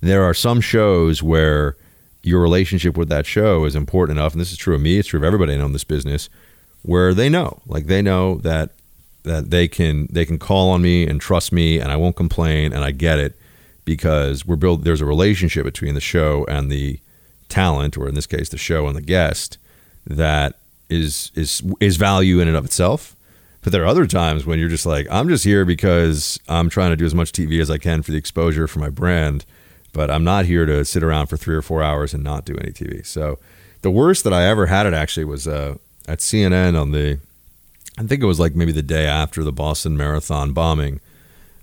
there are some shows where your relationship with that show is important enough, and this is true of me, it's true of everybody in this business, where they know, like they know that that they can they can call on me and trust me, and I won't complain, and I get it because we're built. There's a relationship between the show and the talent, or in this case, the show and the guest, that is is is value in and of itself. But there are other times when you're just like, I'm just here because I'm trying to do as much TV as I can for the exposure for my brand but I'm not here to sit around for three or four hours and not do any TV. So the worst that I ever had it actually was uh, at CNN on the, I think it was like maybe the day after the Boston Marathon bombing.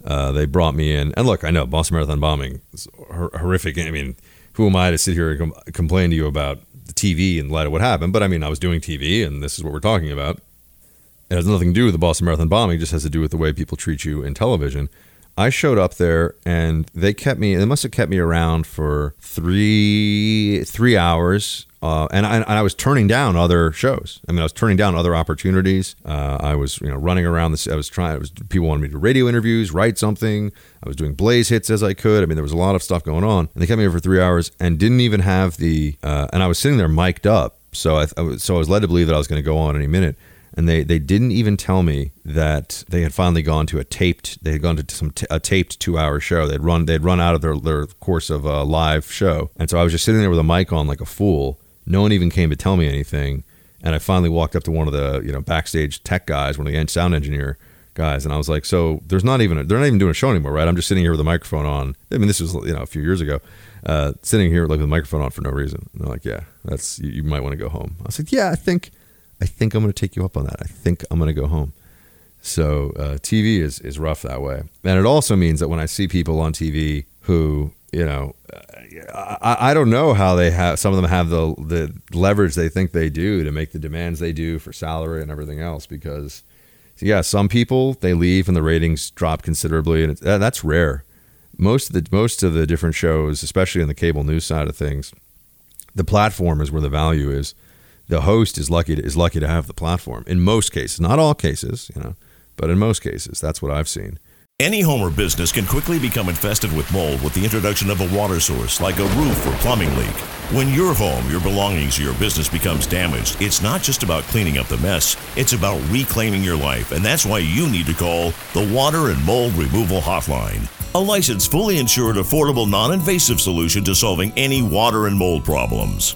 Uh, they brought me in, and look, I know Boston Marathon bombing is horrific. I mean, who am I to sit here and com- complain to you about the TV in light of what happened? But I mean, I was doing TV, and this is what we're talking about. It has nothing to do with the Boston Marathon bombing; it just has to do with the way people treat you in television. I showed up there and they kept me. They must have kept me around for three three hours. Uh, and, I, and I was turning down other shows. I mean, I was turning down other opportunities. Uh, I was, you know, running around this. I was trying. It Was, people wanted me to do radio interviews, write something. I was doing blaze hits as I could. I mean, there was a lot of stuff going on. And they kept me here for three hours and didn't even have the. Uh, and I was sitting there mic'd up, so I, I was, so I was led to believe that I was going to go on any minute and they they didn't even tell me that they had finally gone to a taped they had gone to some t- a taped two hour show. They'd run they'd run out of their, their course of a live show. And so i was just sitting there with a mic on like a fool. No one even came to tell me anything. And i finally walked up to one of the you know backstage tech guys one of the sound engineer guys. And i was like so there's not even a, they're not even doing a show anymore right? I'm just sitting here with a microphone on. I mean this was you know a few years ago. Uh, sitting here like with a microphone on for no reason. And they're like yeah that's you, you might want to go home. I was like yeah i think I think I'm going to take you up on that. I think I'm going to go home. So uh, TV is is rough that way, and it also means that when I see people on TV who you know, I, I don't know how they have. Some of them have the the leverage they think they do to make the demands they do for salary and everything else. Because yeah, some people they leave and the ratings drop considerably, and that's rare. Most of the most of the different shows, especially on the cable news side of things, the platform is where the value is the host is lucky to, is lucky to have the platform in most cases, not all cases, you know, but in most cases, that's what I've seen. Any home or business can quickly become infested with mold with the introduction of a water source like a roof or plumbing leak. When your home, your belongings, or your business becomes damaged, it's not just about cleaning up the mess, it's about reclaiming your life, and that's why you need to call the Water and Mold Removal Hotline. A licensed, fully insured, affordable, non invasive solution to solving any water and mold problems.